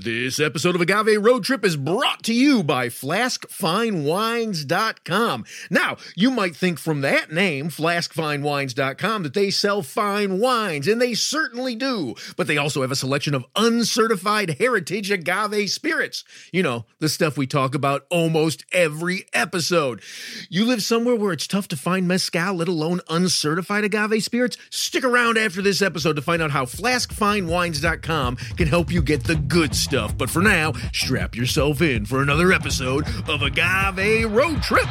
This episode of Agave Road Trip is brought to you by FlaskFineWines.com. Now, you might think from that name, FlaskFineWines.com, that they sell fine wines, and they certainly do. But they also have a selection of uncertified heritage agave spirits. You know, the stuff we talk about almost every episode. You live somewhere where it's tough to find mezcal, let alone uncertified agave spirits? Stick around after this episode to find out how FlaskFineWines.com can help you get the good stuff stuff. But for now, strap yourself in for another episode of Agave Road Trip.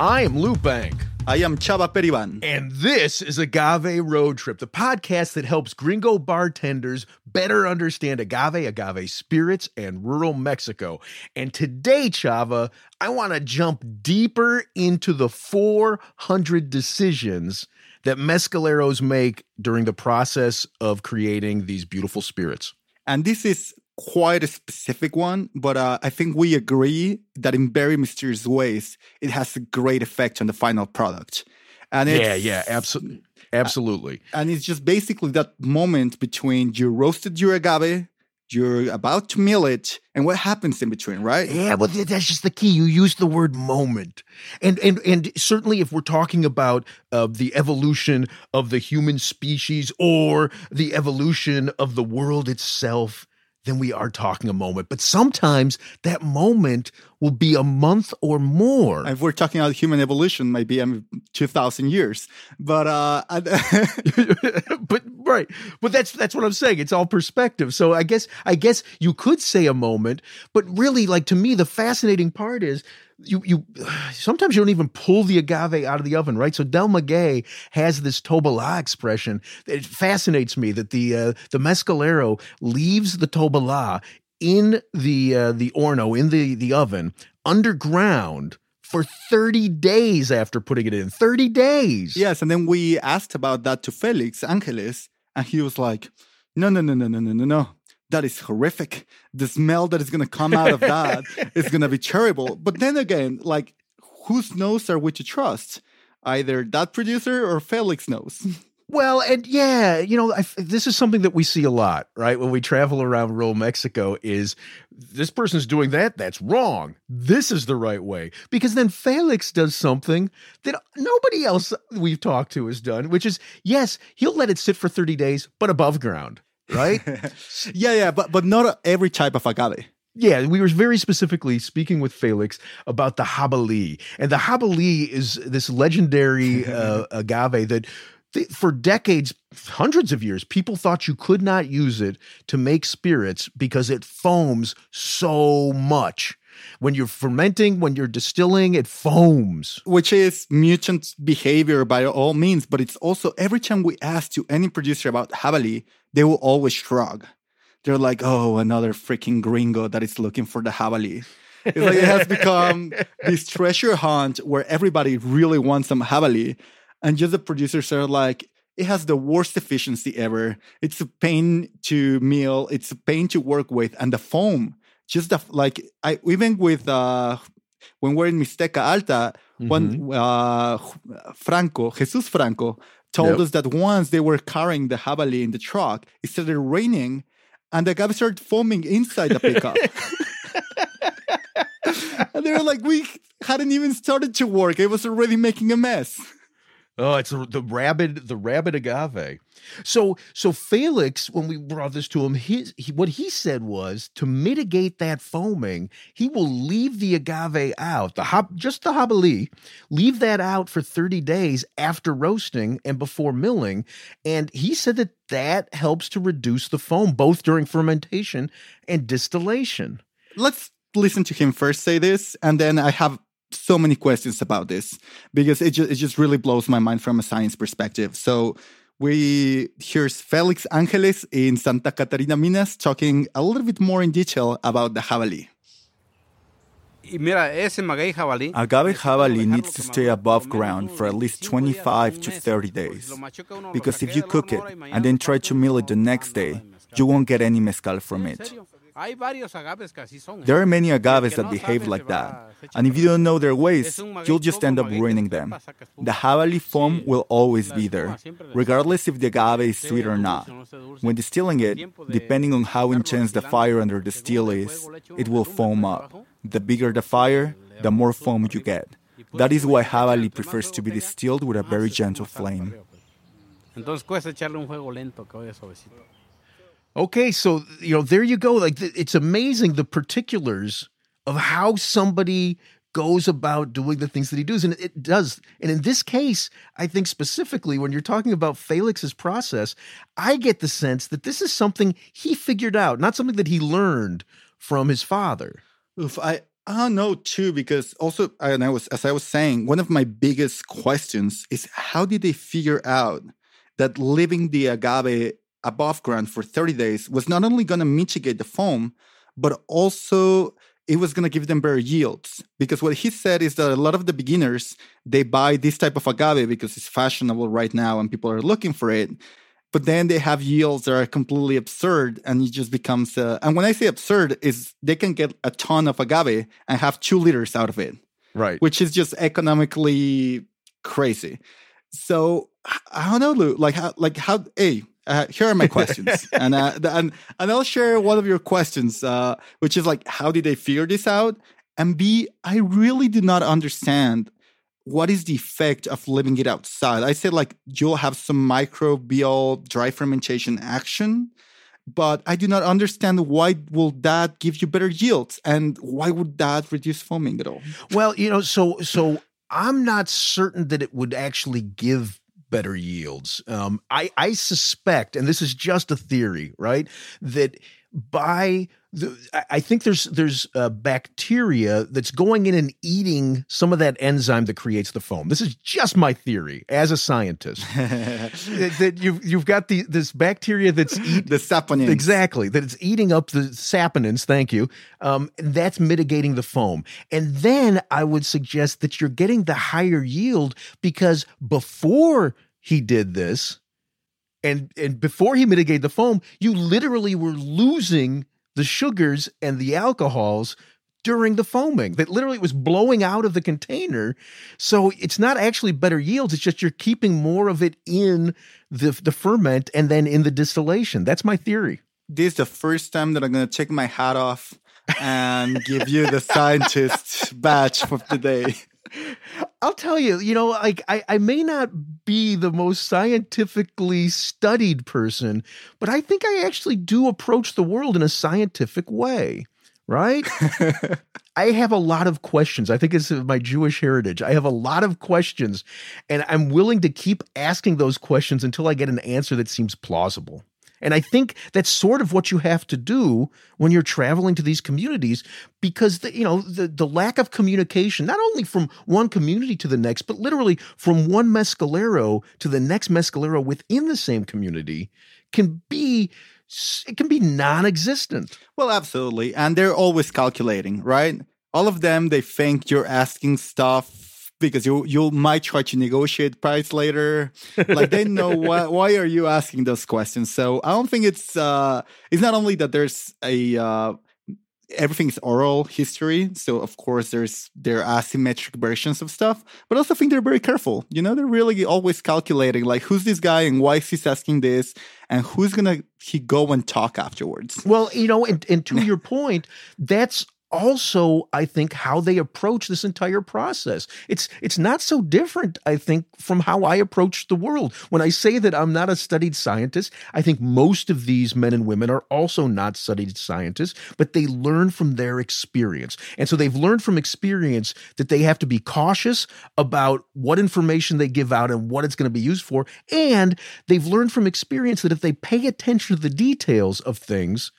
I am Lou Bank. I am Chava Periban. And this is Agave Road Trip, the podcast that helps gringo bartenders better understand agave, agave spirits, and rural Mexico. And today, Chava, I want to jump deeper into the 400 decisions that mezcaleros make during the process of creating these beautiful spirits. And this is quite a specific one, but uh, I think we agree that in very mysterious ways, it has a great effect on the final product. And yeah, yeah, absolutely, absolutely. And it's just basically that moment between you roasted your agave, you're about to mill it, and what happens in between, right? Yeah, but that's just the key. You use the word moment, and and and certainly if we're talking about uh, the evolution of the human species or the evolution of the world itself then we are talking a moment. But sometimes that moment will be a month or more. If we're talking about human evolution, maybe um, 2,000 years. But, uh, but, right. But that's, that's what I'm saying. It's all perspective. So I guess, I guess you could say a moment, but really, like to me, the fascinating part is you you sometimes you don't even pull the agave out of the oven, right? So Del Maguey has this tobala expression. It fascinates me that the uh, the mezcalero leaves the tobala in the uh, the horno in the the oven underground for 30 days after putting it in 30 days yes and then we asked about that to felix angeles and he was like no no no no no no no no that is horrific. The smell that is going to come out of that is going to be terrible. But then again, like, whose nose are we to trust? Either that producer or Felix knows. Well, and yeah, you know, I, this is something that we see a lot, right? When we travel around rural Mexico, is this person's doing that? That's wrong. This is the right way. Because then Felix does something that nobody else we've talked to has done, which is yes, he'll let it sit for 30 days, but above ground right? yeah, yeah, but but not every type of agave. Yeah, we were very specifically speaking with Felix about the Jabali. And the Jabali is this legendary uh, agave that for decades, hundreds of years, people thought you could not use it to make spirits because it foams so much. When you're fermenting, when you're distilling, it foams. Which is mutant behavior by all means, but it's also every time we ask to any producer about Jabali, they will always shrug. They're like, oh, another freaking gringo that is looking for the Jabali. It's like it has become this treasure hunt where everybody really wants some Jabali. And just the producers are like, it has the worst efficiency ever. It's a pain to mill. It's a pain to work with. And the foam just the, like I even with uh, when we're in Mixteca Alta, mm-hmm. when uh, Franco, Jesus Franco, told us that once they were carrying the jabali in the truck, it started raining and the agave started foaming inside the pickup. and they were like, we hadn't even started to work. It was already making a mess. Oh, it's the, the rabid, the rabid agave. So, so Felix, when we brought this to him, his he, what he said was to mitigate that foaming, he will leave the agave out, the hop, just the jabali, leave that out for thirty days after roasting and before milling, and he said that that helps to reduce the foam both during fermentation and distillation. Let's listen to him first say this, and then I have so many questions about this because it just, it just really blows my mind from a science perspective. So we here's Felix Angeles in Santa Catarina, Minas, talking a little bit more in detail about the jabali. Y mira, ese maguey jabalí. Agave jabali needs to stay above ground for at least 25 to 30 days. Because if you cook it and then try to mill it the next day, you won't get any mezcal from it. There are many agaves that behave like that, and if you don't know their ways, you'll just end up ruining them. The jabali foam will always be there, regardless if the agave is sweet or not. When distilling it, depending on how intense the fire under the still is, it will foam up. The bigger the fire, the more foam you get. That is why jabali prefers to be distilled with a very gentle flame. Entonces cuesta echarle un fuego lento que vaya suavecito. Okay, so you know, there you go. Like it's amazing the particulars of how somebody goes about doing the things that he does, and it does. And in this case, I think specifically when you're talking about Felix's process, I get the sense that this is something he figured out, not something that he learned from his father. Oof, I I don't know too because also and I was as I was saying, one of my biggest questions is how did they figure out that leaving the agave above ground for 30 days was not only going to mitigate the foam, but also it was going to give them better yields because what he said is that a lot of the beginners they buy this type of agave because it's fashionable right now and people are looking for it but then they have yields that are completely absurd and it just becomes uh, and when i say absurd is they can get a ton of agave and have two liters out of it Right. which is just economically crazy so i don't know Lou, like how like how hey uh, here are my questions and, uh, the- and and i'll share one of your questions uh, which is like how did they figure this out and b i really do not understand what is the effect of leaving it outside? I said like you'll have some microbial dry fermentation action, but I do not understand why will that give you better yields and why would that reduce foaming at all? Well, you know, so so I'm not certain that it would actually give better yields. Um, I I suspect, and this is just a theory, right, that by the, I- I think there's there's uh, bacteria that's going in and eating some of that enzyme that creates the foam. This is just my theory as a scientist. that, that you've you've got the this bacteria that's eat, the saponins. Exactly. That it's eating up the saponins. Thank you. Um, and that's mitigating the foam. And then I would suggest that you're getting the higher yield because before he did this, and and before he mitigated the foam, you literally were losing the sugars and the alcohols during the foaming that literally was blowing out of the container. So it's not actually better yields it's just you're keeping more of it in the the ferment and then in the distillation. That's my theory. This is the first time that I'm going to take my hat off and give you the scientist badge for today. I'll tell you, you know, like I, I may not be the most scientifically studied person, but I think I actually do approach the world in a scientific way, right? I have a lot of questions. I think it's my Jewish heritage. I have a lot of questions, and I'm willing to keep asking those questions until I get an answer that seems plausible. And I think that's sort of what you have to do when you're traveling to these communities because the, you know the, the lack of communication not only from one community to the next but literally from one mezcalero to the next mezcalero within the same community can be it can be non-existent. Well, absolutely. And they're always calculating, right? All of them, they think you're asking stuff because you you might try to negotiate price later. Like they know why why are you asking those questions. So I don't think it's uh it's not only that there's a uh everything is oral history. So of course there's there are asymmetric versions of stuff, but I also think they're very careful. You know, they're really always calculating like who's this guy and why is he asking this and who's gonna he go and talk afterwards. Well, you know, and, and to your point, that's also i think how they approach this entire process. It's it's not so different i think from how i approach the world. When i say that i'm not a studied scientist i think most of these men and women are also not studied scientists but they learn from their experience. And so they've learned from experience that they have to be cautious about what information they give out and what it's going to be used for. And they've learned from experience that if they pay attention to the details of things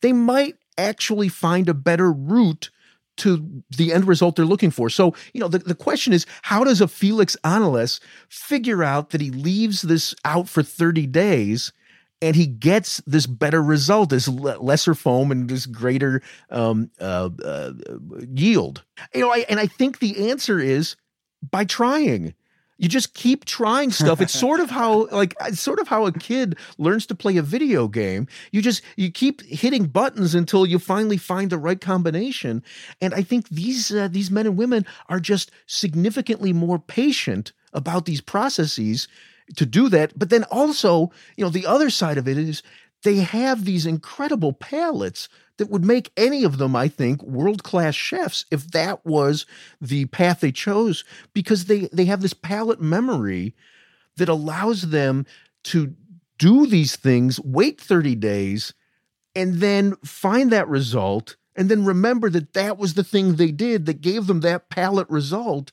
they might actually find a better route to the end result they're looking for. So, you know, the, the question is how does a Felix Angeles figure out that he leaves this out for 30 days and he gets this better result, this lesser foam and this greater um, uh, uh, yield? You know, I, and I think the answer is by trying you just keep trying stuff. It's sort of how like it's sort of how a kid learns to play a video game. You just you keep hitting buttons until you finally find the right combination. And i think these uh, these men and women are just significantly more patient about these processes to do that. But then also you know the other side of it is they have these incredible palates that would make any of them, I think, world class chefs if that was the path they chose, because they, they have this palate memory that allows them to do these things, wait 30 days, and then find that result, and then remember that that was the thing they did that gave them that palate result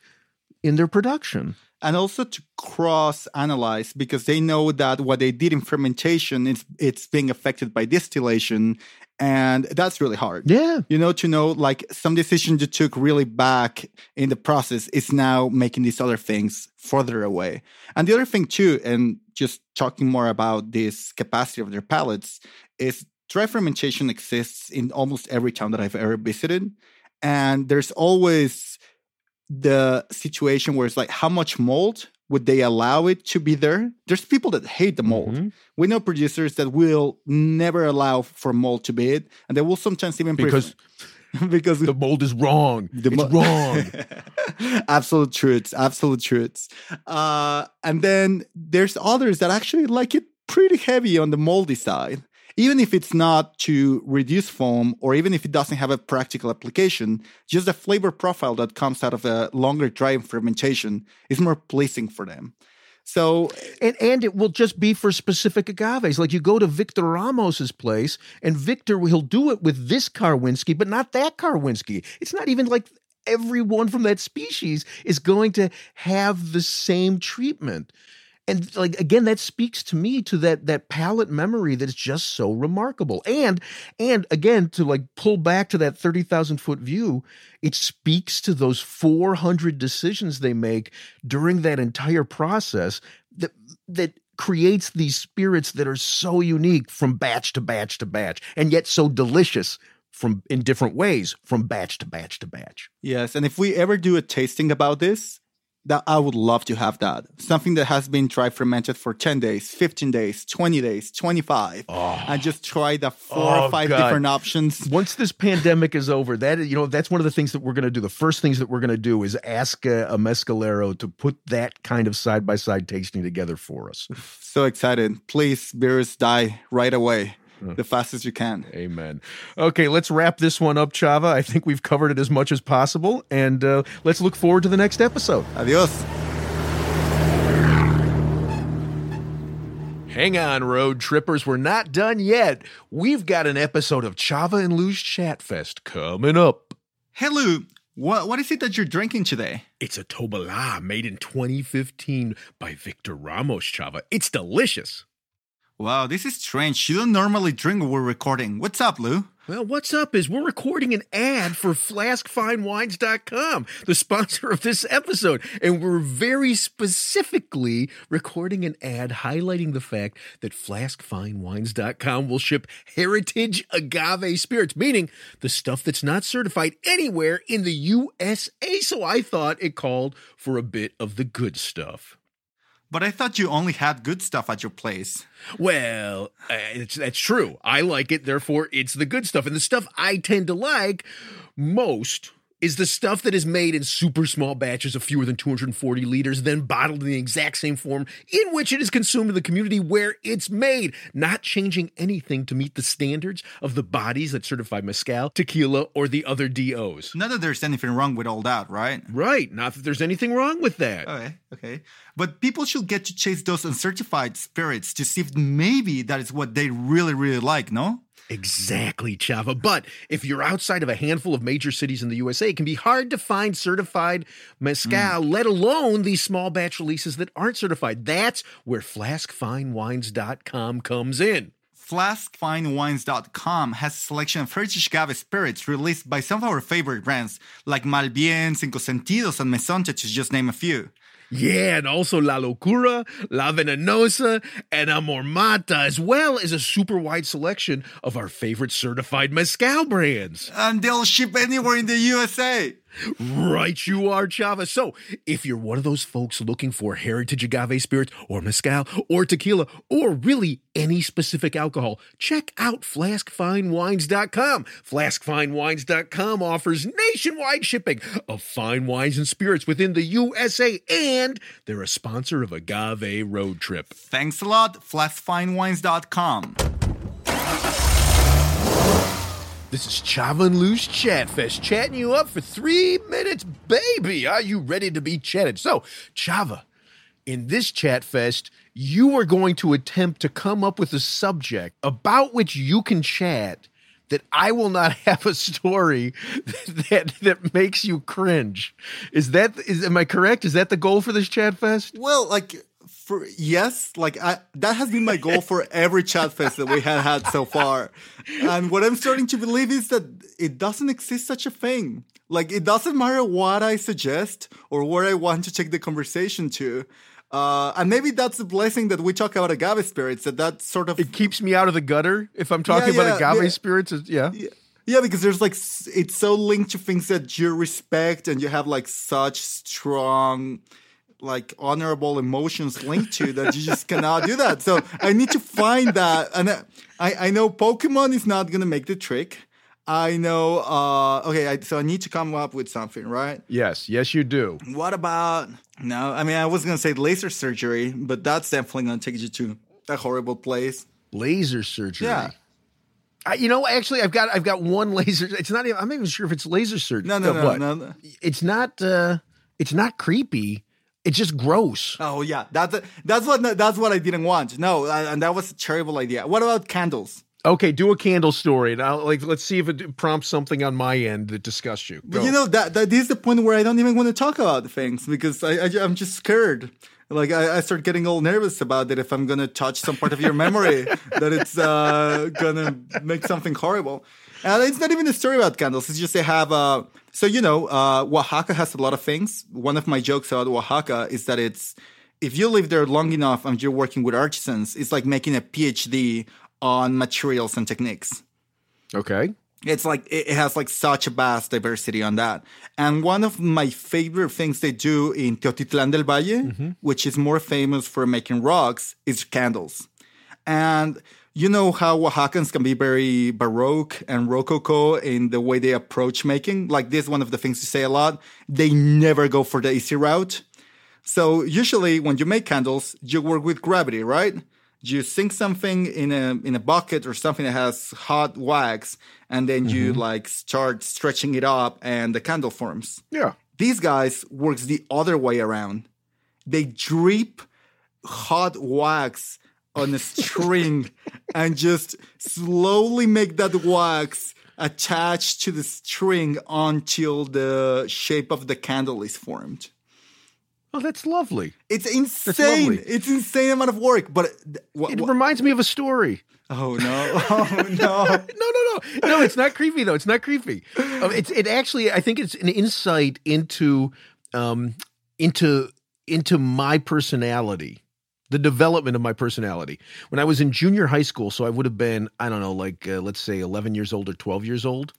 in their production and also to cross analyze because they know that what they did in fermentation is it's being affected by distillation and that's really hard. Yeah. You know to know like some decisions you took really back in the process is now making these other things further away. And the other thing too and just talking more about this capacity of their palates is dry fermentation exists in almost every town that i've ever visited and there's always the situation where it's like how much mold would they allow it to be there? There's people that hate the mold. Mm-hmm. We know producers that will never allow for mold to be it, and they will sometimes even because because the mold is wrong. The it's mo- wrong. absolute truths. Absolute truths. Uh, and then there's others that actually like it pretty heavy on the moldy side even if it's not to reduce foam or even if it doesn't have a practical application, just the flavor profile that comes out of a longer dry fermentation is more pleasing for them. So and and it will just be for specific agaves. Like you go to Victor Ramos's place, and Victor he'll do it with this Karwinski, but not that Karwinski. It's not even like everyone from that species is going to have the same treatment and like again that speaks to me to that that palate memory that is just so remarkable and and again to like pull back to that 30,000 foot view it speaks to those 400 decisions they make during that entire process that that creates these spirits that are so unique from batch to batch to batch and yet so delicious from in different ways from batch to batch to batch. Yes, and if we ever do a tasting about this, that I would love to have that. Something that has been dry fermented for 10 days, 15 days, 20 days, 25. Oh. And just try the four oh, or five God. different options. Once this pandemic is over, that you know, that's one of the things that we're going to do. The first things that we're going to do is ask a, a mezcalero to put that kind of side by side tasting together for us. So excited. Please, beers die right away the fastest you can. Amen. Okay, let's wrap this one up, Chava. I think we've covered it as much as possible, and uh, let's look forward to the next episode. Adios. Hang on, road trippers. We're not done yet. We've got an episode of Chava and Lou's Chatfest coming up. Hey, Lou. What, what is it that you're drinking today? It's a Tobalá made in 2015 by Victor Ramos Chava. It's delicious. Wow, this is strange. You don't normally drink when we're recording. What's up, Lou? Well, what's up is we're recording an ad for flaskfinewines.com, the sponsor of this episode. And we're very specifically recording an ad highlighting the fact that flaskfinewines.com will ship heritage agave spirits, meaning the stuff that's not certified anywhere in the USA. So I thought it called for a bit of the good stuff. But I thought you only had good stuff at your place. Well, uh, it's, that's true. I like it, therefore, it's the good stuff. And the stuff I tend to like most is the stuff that is made in super small batches of fewer than 240 liters, then bottled in the exact same form in which it is consumed in the community where it's made, not changing anything to meet the standards of the bodies that certify mezcal, tequila, or the other DOs. Not that there's anything wrong with all that, right? Right. Not that there's anything wrong with that. Okay, okay. But people should get to chase those uncertified spirits to see if maybe that is what they really, really like, no? Exactly, Chava. But if you're outside of a handful of major cities in the USA, it can be hard to find certified mezcal, mm. let alone these small batch releases that aren't certified. That's where flaskfinewines.com comes in. FlaskFineWines.com has a selection of heritage agave spirits released by some of our favorite brands like Mal Bien, Cinco Sentidos, and Mezonte, to just name a few. Yeah, and also La Locura, La Venenosa, and Amor Mata, as well as a super wide selection of our favorite certified mezcal brands. And they'll ship anywhere in the USA. Right, you are, Chava. So, if you're one of those folks looking for heritage agave spirits or mezcal or tequila or really any specific alcohol, check out flaskfinewines.com. Flaskfinewines.com offers nationwide shipping of fine wines and spirits within the USA, and they're a sponsor of Agave Road Trip. Thanks a lot, FlaskFineWines.com. This is Chava and Lou's Chat Fest, chatting you up for three minutes, baby. Are you ready to be chatted? So, Chava, in this Chat Fest, you are going to attempt to come up with a subject about which you can chat that I will not have a story that that makes you cringe. Is that is am I correct? Is that the goal for this Chat Fest? Well, like for yes, like I, that has been my goal for every chat fest that we have had so far. And what I'm starting to believe is that it doesn't exist such a thing. Like it doesn't matter what I suggest or where I want to take the conversation to. Uh, and maybe that's the blessing that we talk about agave spirits. That that sort of It keeps me out of the gutter if I'm talking Yeah, about agave yeah. spirits. Yeah. Yeah. Yeah, because there's like it's so linked to things that you respect and you have like such strong like honorable emotions linked to that you just cannot do that. So I need to find that and I I know Pokemon is not going to make the trick. I know uh okay, I, so I need to come up with something, right? Yes, yes, you do. What about no, I mean I was going to say laser surgery, but that's definitely going to take you to a horrible place. Laser surgery. Yeah. I, you know, actually, I've got I've got one laser. It's not. Even, I'm not even sure if it's laser surgery. No, no, no, no, no. It's not. uh It's not creepy. It's just gross. Oh yeah, that's that's what that's what I didn't want. No, and that was a terrible idea. What about candles? Okay, do a candle story, and I'll like let's see if it prompts something on my end that disgusts you. But you know that that is the point where I don't even want to talk about things because I, I am just scared. Like I, I start getting all nervous about it if I'm gonna touch some part of your memory that it's uh, gonna make something horrible. And it's not even a story about candles. It's just they have uh so you know uh, Oaxaca has a lot of things. One of my jokes about Oaxaca is that it's if you live there long enough and you're working with artisans, it's like making a PhD on materials and techniques okay. it's like it has like such a vast diversity on that. And one of my favorite things they do in Teotitlan del Valle, which is more famous for making rocks, is candles. And you know how Oaxacans can be very baroque and rococo in the way they approach making. Like this, is one of the things you say a lot. They never go for the easy route. So usually when you make candles, you work with gravity, right? You sink something in a in a bucket or something that has hot wax, and then you mm-hmm. like start stretching it up, and the candle forms. Yeah. These guys works the other way around. They drip hot wax on a string and just slowly make that wax attach to the string until the shape of the candle is formed. Oh, that's lovely. It's insane. lovely. It's insane amount of work. But wha- It wha- reminds me of a story. oh no, oh no. no, no, no, no. It's not creepy though. It's not creepy. Um, it's it actually. I think it's an insight into um into into my personality, the development of my personality. When I was in junior high school, so I would have been I don't know, like uh, let's say eleven years old or twelve years old.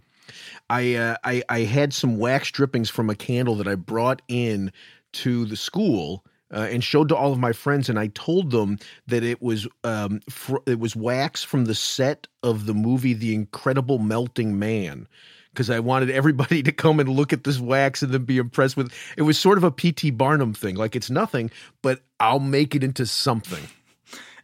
I uh, I I had some wax drippings from a candle that I brought in to the school uh, and showed to all of my friends, and I told them that it was um, fr- it was wax from the set of the movie The Incredible Melting Man. Because I wanted everybody to come and look at this wax and then be impressed with it. Was sort of a P.T. Barnum thing. Like it's nothing, but I'll make it into something.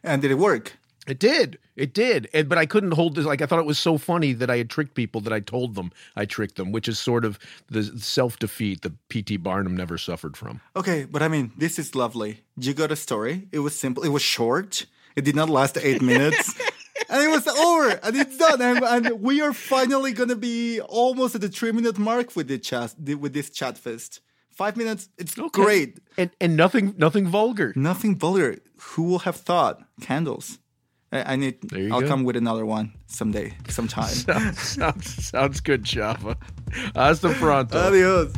And did it work? It did. It did. And, but I couldn't hold this. Like, I thought it was so funny that I had tricked people that I told them I tricked them, which is sort of the self defeat that P.T. Barnum never suffered from. Okay, but I mean, this is lovely. You got a story. It was simple. It was short. It did not last eight minutes. and it was over and it's done and, and we are finally going to be almost at the three minute mark with the chat with this chat fest five minutes it's okay. great and and nothing nothing vulgar nothing vulgar who will have thought candles I, I need. I'll go. come with another one someday, sometime. sounds, sounds, sounds good, Chava. Hasta pronto. Adios.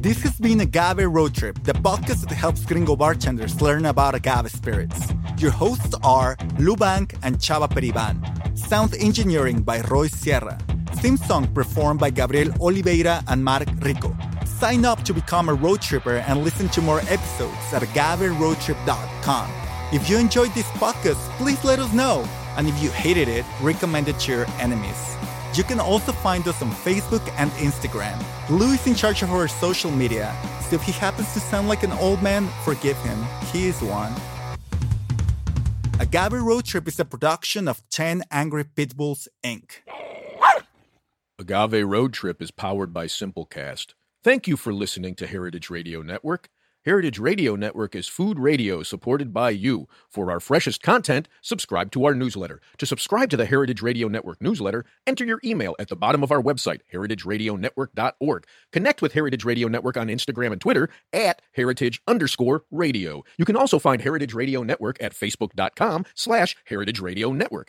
This has been Agave Road Trip, the podcast that helps gringo bartenders learn about agave spirits. Your hosts are Lou Bank and Chava Periban. Sound engineering by Roy Sierra. Theme song performed by Gabriel Oliveira and Mark Rico. Sign up to become a road tripper and listen to more episodes at agaveroadtrip.com. If you enjoyed this podcast, please let us know. And if you hated it, recommend it to your enemies. You can also find us on Facebook and Instagram. Lou is in charge of our social media, so if he happens to sound like an old man, forgive him. He is one. Agave Road Trip is a production of 10 Angry Pitbulls, Inc. Agave Road Trip is powered by Simplecast. Thank you for listening to Heritage Radio Network. Heritage Radio Network is food radio supported by you. For our freshest content, subscribe to our newsletter. To subscribe to the Heritage Radio Network newsletter, enter your email at the bottom of our website, heritageradionetwork.org. Connect with Heritage Radio Network on Instagram and Twitter at heritage underscore radio. You can also find Heritage Radio Network at facebook.com slash heritage radio network.